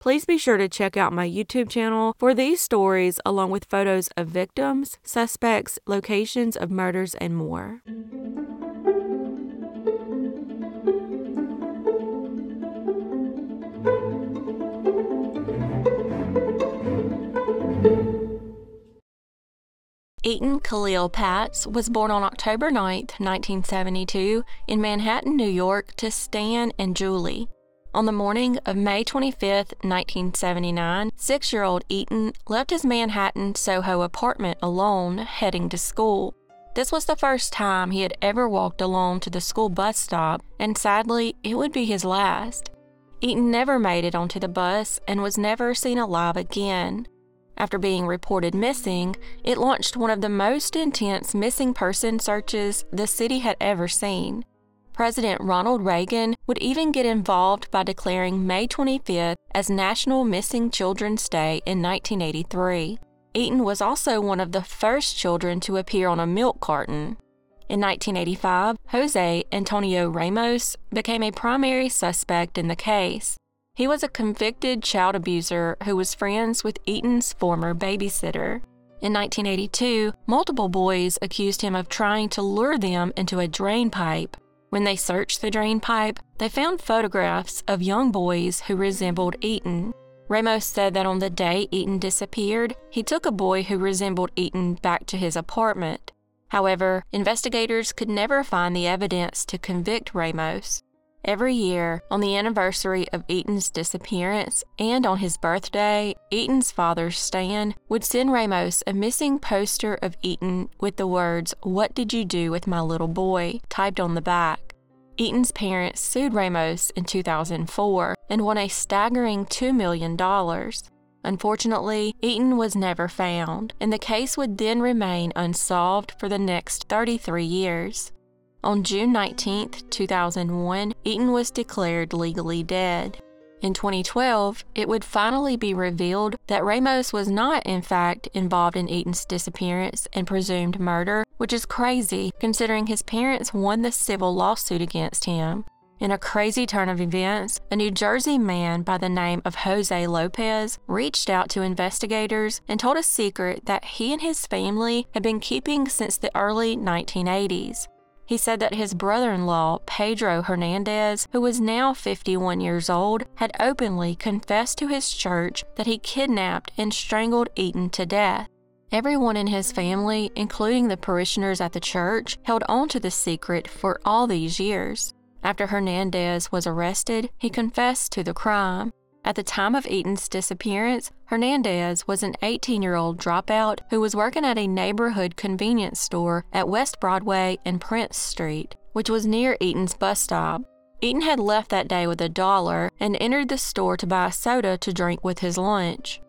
Please be sure to check out my YouTube channel for these stories, along with photos of victims, suspects, locations of murders, and more. Etan Kalil Patz was born on October 9, 1972, in Manhattan, New York, to Stan and Julie. On the morning of May 25, 1979, six year old Etan left his Manhattan Soho apartment alone, heading to school. This was the first time he had ever walked alone to the school bus stop, and sadly, it would be his last. Etan never made it onto the bus and was never seen alive again. After being reported missing, it launched one of the most intense missing person searches the city had ever seen. President Ronald Reagan would even get involved by declaring May 25th as National Missing Children's Day in 1983. Etan was also one of the first children to appear on a milk carton. In 1985, Jose Antonio Ramos became a primary suspect in the case. He was a convicted child abuser who was friends with Etan's former babysitter. In 1982, multiple boys accused him of trying to lure them into a drain pipe when they searched the drain pipe, they found photographs of young boys who resembled Etan. Ramos said that on the day Etan disappeared, he took a boy who resembled Etan back to his apartment. However, investigators could never find the evidence to convict Ramos. Every year, on the anniversary of Etan's disappearance and on his birthday, Etan's father, Stan, would send Ramos a missing poster of Etan with the words, What did you do with my little boy? typed on the back. Etan's parents sued Ramos in 2004 and won a staggering $2 million. Unfortunately, Etan was never found, and the case would then remain unsolved for the next 33 years. On June 19, 2001, Etan was declared legally dead. In 2012, it would finally be revealed that Ramos was not, in fact, involved in Etan's disappearance and presumed murder, which is crazy considering his parents won the civil lawsuit against him. In a crazy turn of events, a New Jersey man by the name of Jose Lopez reached out to investigators and told a secret that he and his family had been keeping since the early 1980s. He said that his brother in law, Pedro Hernandez, who was now 51 years old, had openly confessed to his church that he kidnapped and strangled Etan to death. Everyone in his family, including the parishioners at the church, held on to the secret for all these years. After Hernandez was arrested, he confessed to the crime. At the time of Etan's disappearance, Hernandez was an 18 year old dropout who was working at a neighborhood convenience store at West Broadway and Prince Street, which was near Etan's bus stop. Etan had left that day with a dollar and entered the store to buy a soda to drink with his lunch.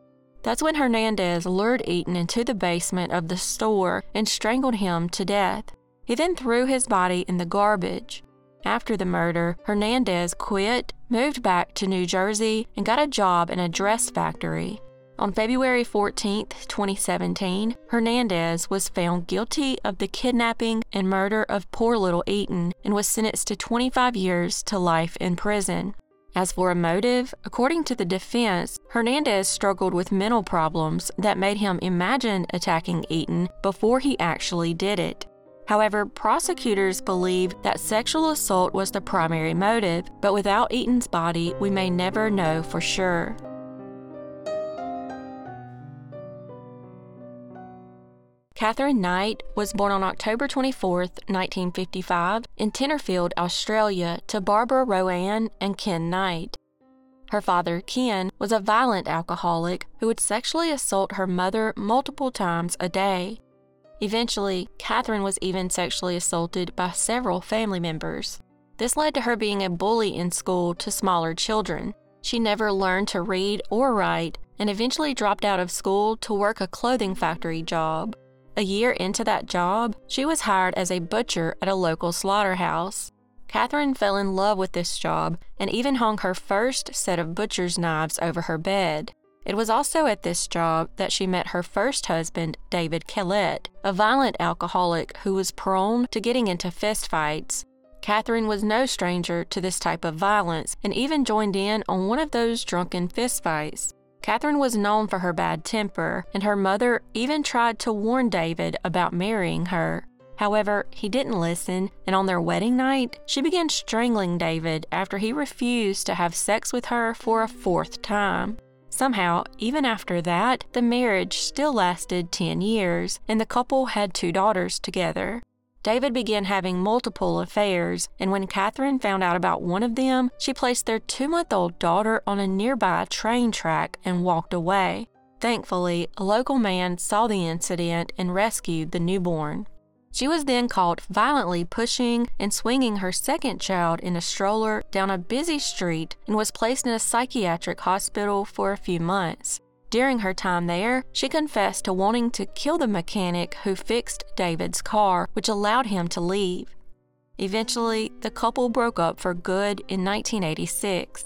That's when Hernandez lured Etan into the basement of the store and strangled him to death. He then threw his body in the garbage. After the murder, Hernandez quit, moved back to New Jersey, and got a job in a dress factory. On February 14, 2017, Hernandez was found guilty of the kidnapping and murder of poor little Etan and was sentenced to 25 years to life in prison. As for a motive, according to the defense, Hernandez struggled with mental problems that made him imagine attacking Etan before he actually did it. However, prosecutors believe that sexual assault was the primary motive, but without Etan's body, we may never know for sure. Catherine Knight was born on October 24, 1955, in Tenterfield, Australia, to Barbara Rowan and Ken Knight. Her father, Ken, was a violent alcoholic who would sexually assault her mother multiple times a day. Eventually, Catherine was even sexually assaulted by several family members. This led to her being a bully in school to smaller children. She never learned to read or write and eventually dropped out of school to work a clothing factory job. A year into that job, she was hired as a butcher at a local slaughterhouse. Catherine fell in love with this job and even hung her first set of butcher's knives over her bed. It was also at this job that she met her first husband, David Kellett, a violent alcoholic who was prone to getting into fistfights. Catherine was no stranger to this type of violence and even joined in on one of those drunken fistfights. Catherine was known for her bad temper, and her mother even tried to warn David about marrying her. However, he didn't listen, and on their wedding night, she began strangling David after he refused to have sex with her for a fourth time. Somehow, even after that, the marriage still lasted 10 years, and the couple had two daughters together. David began having multiple affairs, and when Catherine found out about one of them, she placed their two month old daughter on a nearby train track and walked away. Thankfully, a local man saw the incident and rescued the newborn. She was then caught violently pushing and swinging her second child in a stroller down a busy street and was placed in a psychiatric hospital for a few months. During her time there, she confessed to wanting to kill the mechanic who fixed David's car, which allowed him to leave. Eventually, the couple broke up for good in 1986.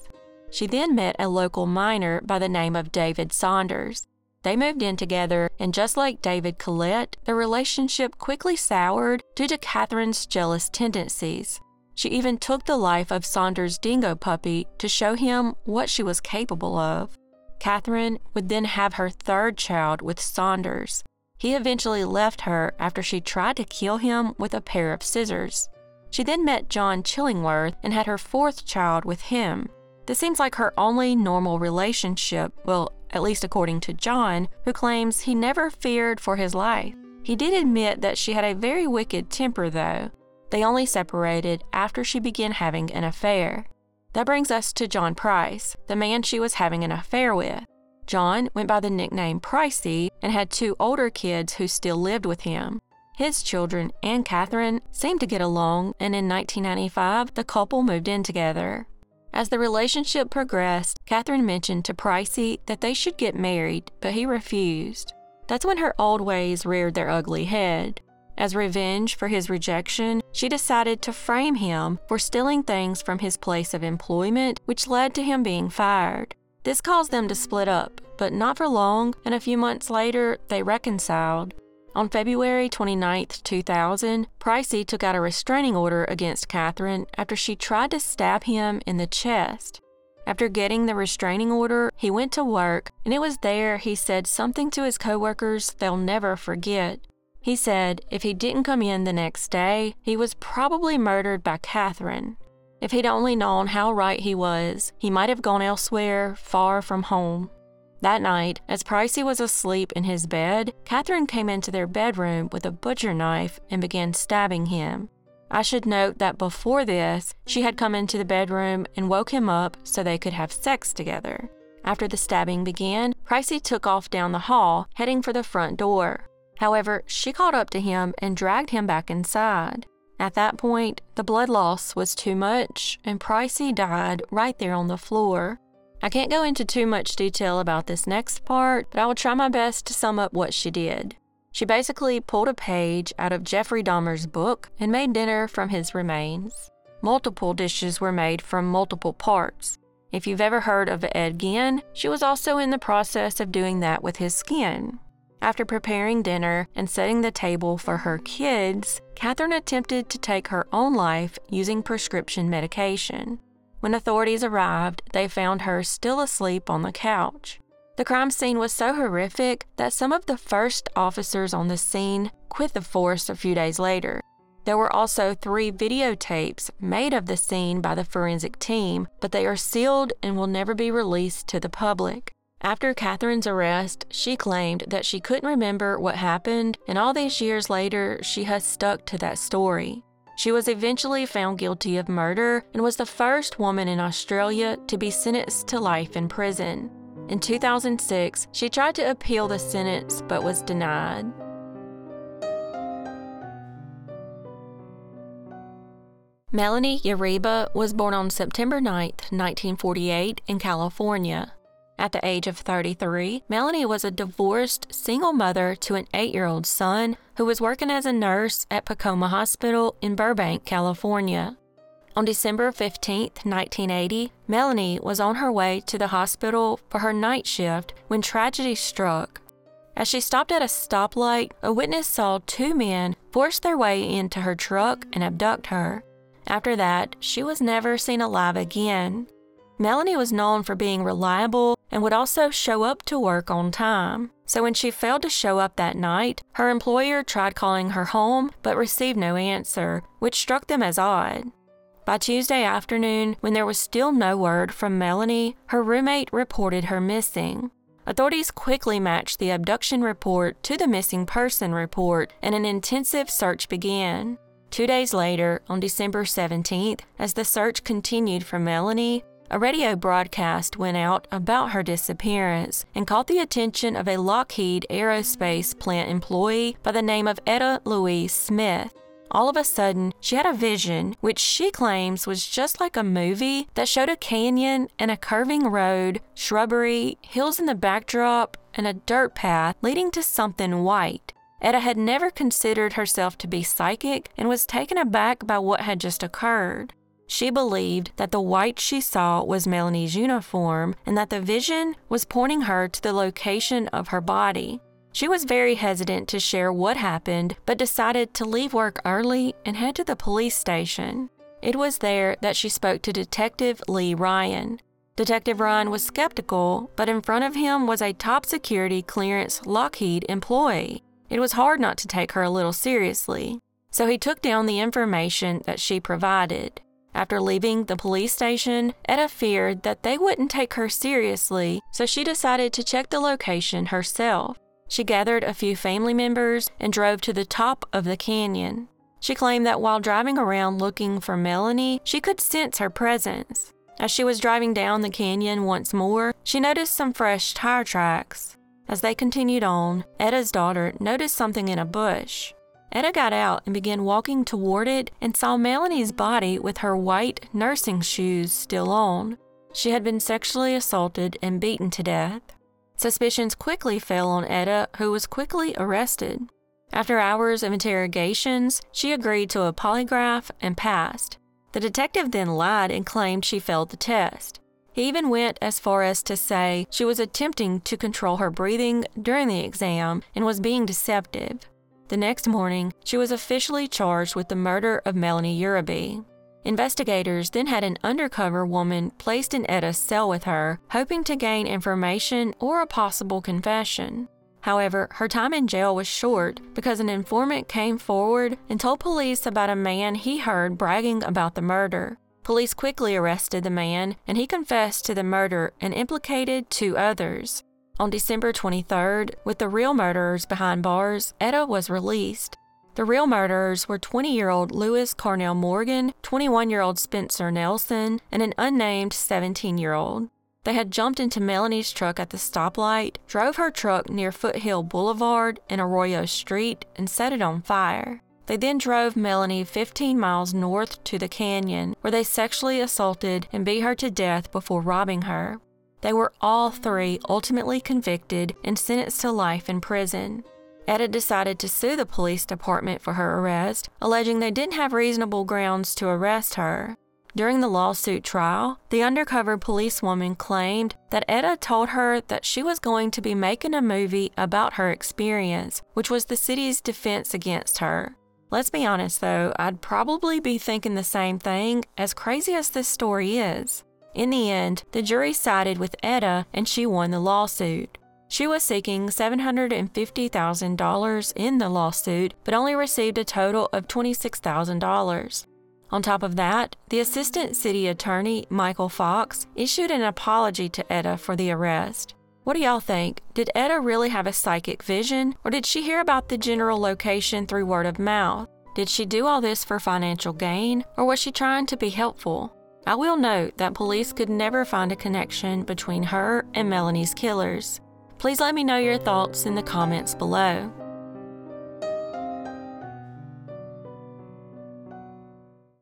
She then met a local miner by the name of David Saunders. They moved in together, and just like David Kellett, their relationship quickly soured due to Catherine's jealous tendencies. She even took the life of Saunders' dingo puppy to show him what she was capable of. Catherine would then have her third child with Saunders. He eventually left her after she tried to kill him with a pair of scissors. She then met John Chillingworth and had her fourth child with him. This seems like her only normal relationship, well, at least according to John, who claims he never feared for his life. He did admit that she had a very wicked temper, though. They only separated after she began having an affair. That brings us to John Price, the man she was having an affair with. John went by the nickname Pricey and had two older kids who still lived with him. His children and Catherine seemed to get along, and in 1995, the couple moved in together. As the relationship progressed, Catherine mentioned to Pricey that they should get married, but he refused. That's when her old ways reared their ugly head. As revenge for his rejection, she decided to frame him for stealing things from his place of employment, which led to him being fired. This caused them to split up, but not for long, and a few months later, they reconciled. On February 29, 2000, Pricey took out a restraining order against Catherine after she tried to stab him in the chest. After getting the restraining order, he went to work, and it was there he said something to his coworkers they'll never forget. He said if he didn't come in the next day, he was probably murdered by Catherine. If he'd only known how right he was, he might have gone elsewhere, far from home. That night, as Pricey was asleep in his bed, Catherine came into their bedroom with a butcher knife and began stabbing him. I should note that before this, she had come into the bedroom and woke him up so they could have sex together. After the stabbing began, Pricey took off down the hall, heading for the front door. However, she caught up to him and dragged him back inside. At that point, the blood loss was too much, and Pricey died right there on the floor. I can't go into too much detail about this next part, but I will try my best to sum up what she did. She basically pulled a page out of Jeffrey Dahmer's book and made dinner from his remains. Multiple dishes were made from multiple parts. If you've ever heard of Ed Gein, she was also in the process of doing that with his skin. After preparing dinner and setting the table for her kids, Catherine attempted to take her own life using prescription medication. When authorities arrived, they found her still asleep on the couch. The crime scene was so horrific that some of the first officers on the scene quit the force a few days later. There were also three videotapes made of the scene by the forensic team, but they are sealed and will never be released to the public. After Catherine's arrest, she claimed that she couldn't remember what happened, and all these years later, she has stuck to that story. She was eventually found guilty of murder and was the first woman in Australia to be sentenced to life in prison. In 2006, she tried to appeal the sentence but was denied. Melanie Uribe was born on September 9, 1948, in California. At the age of 33, Melanie was a divorced single mother to an eight year old son who was working as a nurse at Pacoima Hospital in Burbank, California. On December 15, 1980, Melanie was on her way to the hospital for her night shift when tragedy struck. As she stopped at a stoplight, a witness saw two men force their way into her truck and abduct her. After that, she was never seen alive again. Melanie was known for being reliable and would also show up to work on time. So when she failed to show up that night, her employer tried calling her home but received no answer, which struck them as odd. By Tuesday afternoon, when there was still no word from Melanie, her roommate reported her missing. Authorities quickly matched the abduction report to the missing person report, and an intensive search began. Two days later, on December 17th, as the search continued for Melanie, a radio broadcast went out about her disappearance and caught the attention of a Lockheed Aerospace plant employee by the name of Etta Louise Smith all of a sudden, she had a vision, which she claims was just like a movie that showed a canyon and a curving road, shrubbery, hills in the backdrop, and a dirt path leading to something white. Etta had never considered herself to be psychic and was taken aback by what had just occurred. She believed that the white she saw was Melanie's uniform and that the vision was pointing her to the location of her body. She was very hesitant to share what happened, but decided to leave work early and head to the police station. It was there that she spoke to Detective Lee Ryan. Detective Ryan was skeptical, but in front of him was a top security clearance Lockheed employee. It was hard not to take her a little seriously. So he took down the information that she provided. After leaving the police station, Etta feared that they wouldn't take her seriously, so she decided to check the location herself. She gathered a few family members and drove to the top of the canyon. She claimed that while driving around looking for Melanie, she could sense her presence. As she was driving down the canyon once more, she noticed some fresh tire tracks. As they continued on, Etta's daughter noticed something in a bush. Etta got out and began walking toward it and saw Melanie's body with her white nursing shoes still on. She had been sexually assaulted and beaten to death. Suspicions quickly fell on Etta, who was quickly arrested. After hours of interrogations, she agreed to a polygraph and passed. The detective then lied and claimed she failed the test. He even went as far as to say she was attempting to control her breathing during the exam and was being deceptive. The next morning, she was officially charged with the murder of Melanie Uribe. Investigators then had an undercover woman placed in Etta's cell with her, hoping to gain information or a possible confession. However, her time in jail was short because an informant came forward and told police about a man he heard bragging about the murder. Police quickly arrested the man, and he confessed to the murder and implicated two others. On December 23rd, with the real murderers behind bars, Etta was released. The real murderers were 20 year old Lewis Carnell Morgan, 21 year old Spencer Nelson, and an unnamed 17 year old. They had jumped into Melanie's truck at the stoplight, drove her truck near Foothill Boulevard and Arroyo Street, and set it on fire. They then drove Melanie 15 miles north to the canyon, where they sexually assaulted and beat her to death before robbing her. They were all three ultimately convicted and sentenced to life in prison. Etta decided to sue the police department for her arrest, alleging they didn't have reasonable grounds to arrest her. During the lawsuit trial, the undercover policewoman claimed that Etta told her that she was going to be making a movie about her experience, which was the city's defense against her. Let's be honest though, I'd probably be thinking the same thing, as crazy as this story is. In the end, the jury sided with Etta and she won the lawsuit. She was seeking $750,000 in the lawsuit, but only received a total of $26,000. On top of that, the assistant city attorney, Michael Fox, issued an apology to Etta for the arrest. What do y'all think? Did Etta really have a psychic vision, or did she hear about the general location through word of mouth? Did she do all this for financial gain, or was she trying to be helpful? I will note that police could never find a connection between her and Melanie's killers. Please let me know your thoughts in the comments below.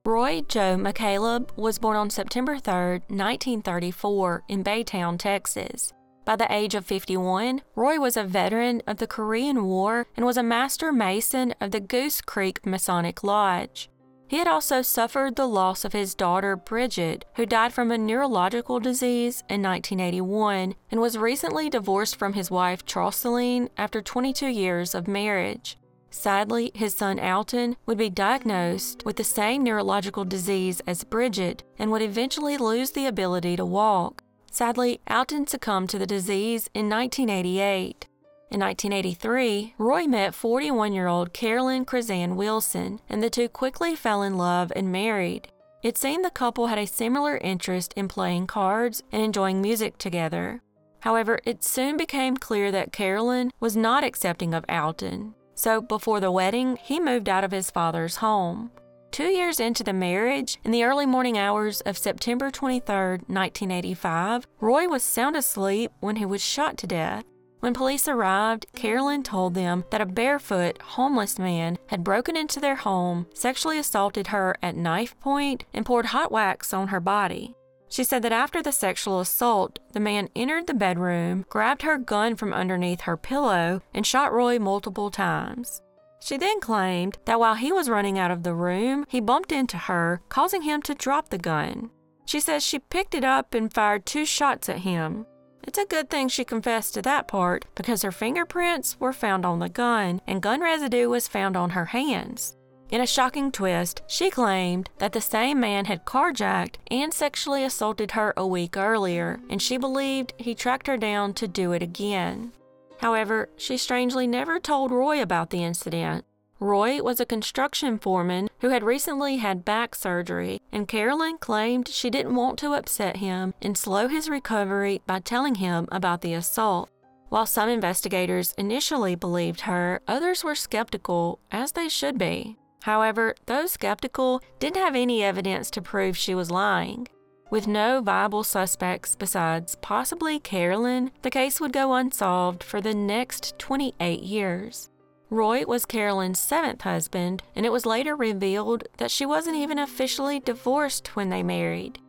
Roy Joe McCaleb was born on September 3, 1934, in Baytown, Texas. By the age of 51, Roy was a veteran of the Korean War and was a master mason of the Goose Creek Masonic Lodge. He had also suffered the loss of his daughter Bridget, who died from a neurological disease in 1981 and was recently divorced from his wife Charceline after 22 years of marriage. Sadly, his son Alton would be diagnosed with the same neurological disease as Bridget and would eventually lose the ability to walk. Sadly, Alton succumbed to the disease in 1988. In 1983, Roy met 41 year old Carolyn Krazan Wilson, and the two quickly fell in love and married. It seemed the couple had a similar interest in playing cards and enjoying music together. However, it soon became clear that Carolyn was not accepting of Alton. So, before the wedding, he moved out of his father's home. Two years into the marriage, in the early morning hours of September 23, 1985, Roy was sound asleep when he was shot to death. When police arrived, Carolyn told them that a barefoot, homeless man had broken into their home, sexually assaulted her at knife point, and poured hot wax on her body. She said that after the sexual assault, the man entered the bedroom, grabbed her gun from underneath her pillow, and shot Roy multiple times. She then claimed that while he was running out of the room, he bumped into her, causing him to drop the gun. She says she picked it up and fired two shots at him. It's a good thing she confessed to that part because her fingerprints were found on the gun and gun residue was found on her hands. In a shocking twist, she claimed that the same man had carjacked and sexually assaulted her a week earlier, and she believed he tracked her down to do it again. However, she strangely never told Roy about the incident. Roy was a construction foreman who had recently had back surgery, and Carolyn claimed she didn't want to upset him and slow his recovery by telling him about the assault. While some investigators initially believed her, others were skeptical, as they should be. However, those skeptical didn't have any evidence to prove she was lying. With no viable suspects besides possibly Carolyn, the case would go unsolved for the next 28 years. Roy was Carolyn's seventh husband, and it was later revealed that she wasn't even officially divorced when they married.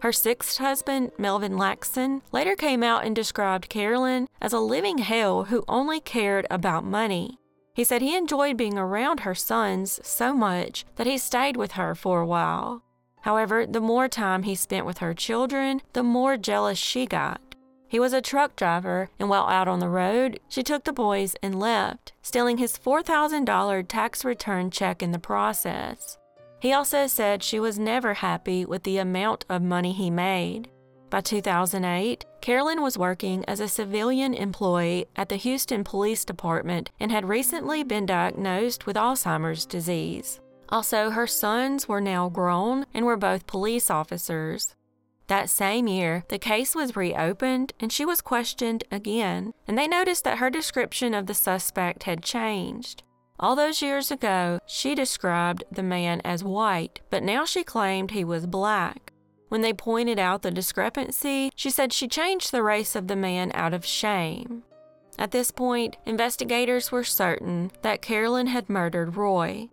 Her sixth husband, Melvin Laxon, later came out and described Carolyn as a living hell who only cared about money. He said he enjoyed being around her sons so much that he stayed with her for a while. However, the more time he spent with her children, the more jealous she got. He was a truck driver, and while out on the road, she took the boys and left, stealing his $4,000 tax return check in the process. He also said she was never happy with the amount of money he made. By 2008, Carolyn was working as a civilian employee at the Houston Police Department and had recently been diagnosed with Alzheimer's disease. Also, her sons were now grown and were both police officers. That same year, the case was reopened and she was questioned again, and they noticed that her description of the suspect had changed. All those years ago, she described the man as white, but now she claimed he was black. When they pointed out the discrepancy, she said she changed the race of the man out of shame. At this point, investigators were certain that Carolyn had murdered Roy.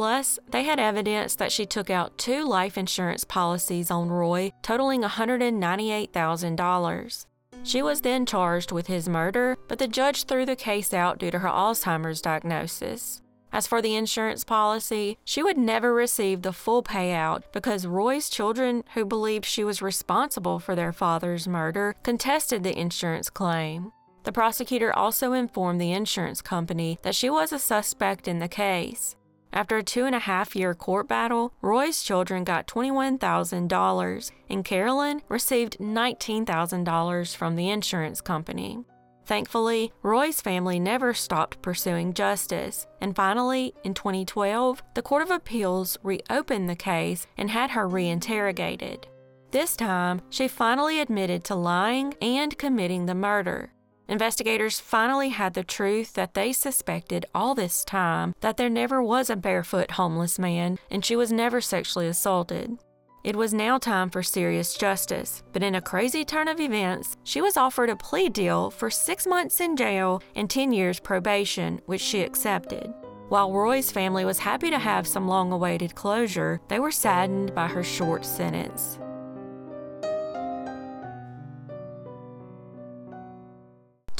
Plus, they had evidence that she took out two life insurance policies on Roy, totaling $198,000. She was then charged with his murder, but the judge threw the case out due to her Alzheimer's diagnosis. As for the insurance policy, she would never receive the full payout because Roy's children, who believed she was responsible for their father's murder, contested the insurance claim. The prosecutor also informed the insurance company that she was a suspect in the case. After a two and a half year court battle, Roy's children got $21,000 and Carolyn received $19,000 from the insurance company. Thankfully, Roy's family never stopped pursuing justice, and finally, in 2012, the Court of Appeals reopened the case and had her reinterrogated. This time, she finally admitted to lying and committing the murder. Investigators finally had the truth that they suspected all this time that there never was a barefoot homeless man and she was never sexually assaulted. It was now time for serious justice, but in a crazy turn of events, she was offered a plea deal for six months in jail and 10 years probation, which she accepted. While Roy's family was happy to have some long awaited closure, they were saddened by her short sentence.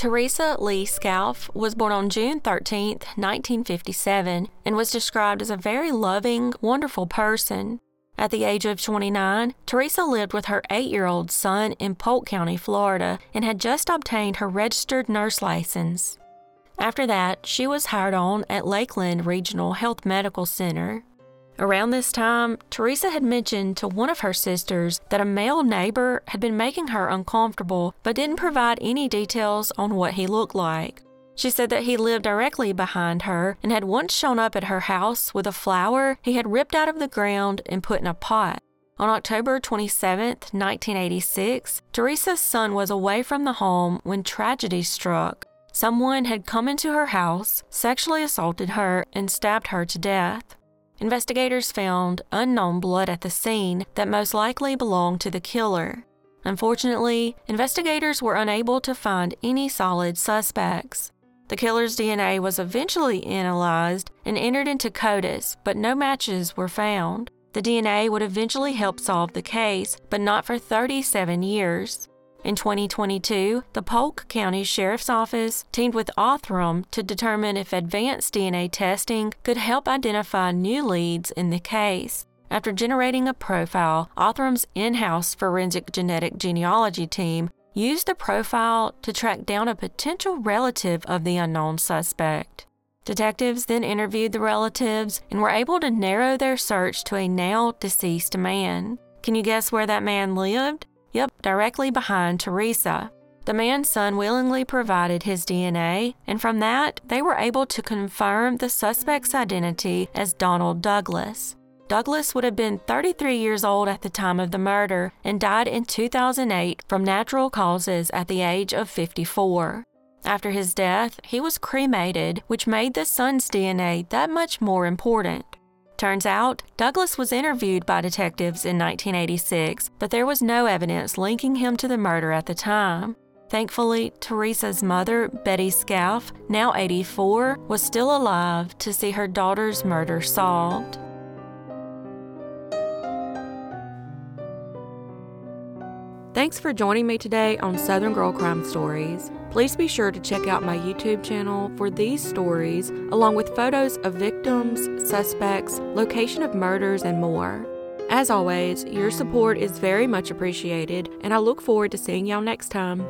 Teresa Lee Scalf was born on June 13, 1957, and was described as a very loving, wonderful person. At the age of 29, Teresa lived with her eight year old son in Polk County, Florida, and had just obtained her registered nurse license. After that, she was hired on at Lakeland Regional Health Medical Center. Around this time, Teresa had mentioned to one of her sisters that a male neighbor had been making her uncomfortable but didn't provide any details on what he looked like. She said that he lived directly behind her and had once shown up at her house with a flower he had ripped out of the ground and put in a pot. On October 27, 1986, Teresa's son was away from the home when tragedy struck. Someone had come into her house, sexually assaulted her, and stabbed her to death. Investigators found unknown blood at the scene that most likely belonged to the killer. Unfortunately, investigators were unable to find any solid suspects. The killer's DNA was eventually analyzed and entered into CODIS, but no matches were found. The DNA would eventually help solve the case, but not for 37 years. In 2022, the Polk County Sheriff's Office teamed with Othram to determine if advanced DNA testing could help identify new leads in the case. After generating a profile, Othram's in house forensic genetic genealogy team used the profile to track down a potential relative of the unknown suspect. Detectives then interviewed the relatives and were able to narrow their search to a now deceased man. Can you guess where that man lived? Yep, directly behind Teresa. The man's son willingly provided his DNA, and from that, they were able to confirm the suspect's identity as Donald Douglas. Douglas would have been 33 years old at the time of the murder and died in 2008 from natural causes at the age of 54. After his death, he was cremated, which made the son's DNA that much more important. Turns out, Douglas was interviewed by detectives in 1986, but there was no evidence linking him to the murder at the time. Thankfully, Teresa's mother, Betty Scalf, now 84, was still alive to see her daughter's murder solved. Thanks for joining me today on Southern Girl Crime Stories. Please be sure to check out my YouTube channel for these stories, along with photos of victims, suspects, location of murders, and more. As always, your support is very much appreciated, and I look forward to seeing y'all next time.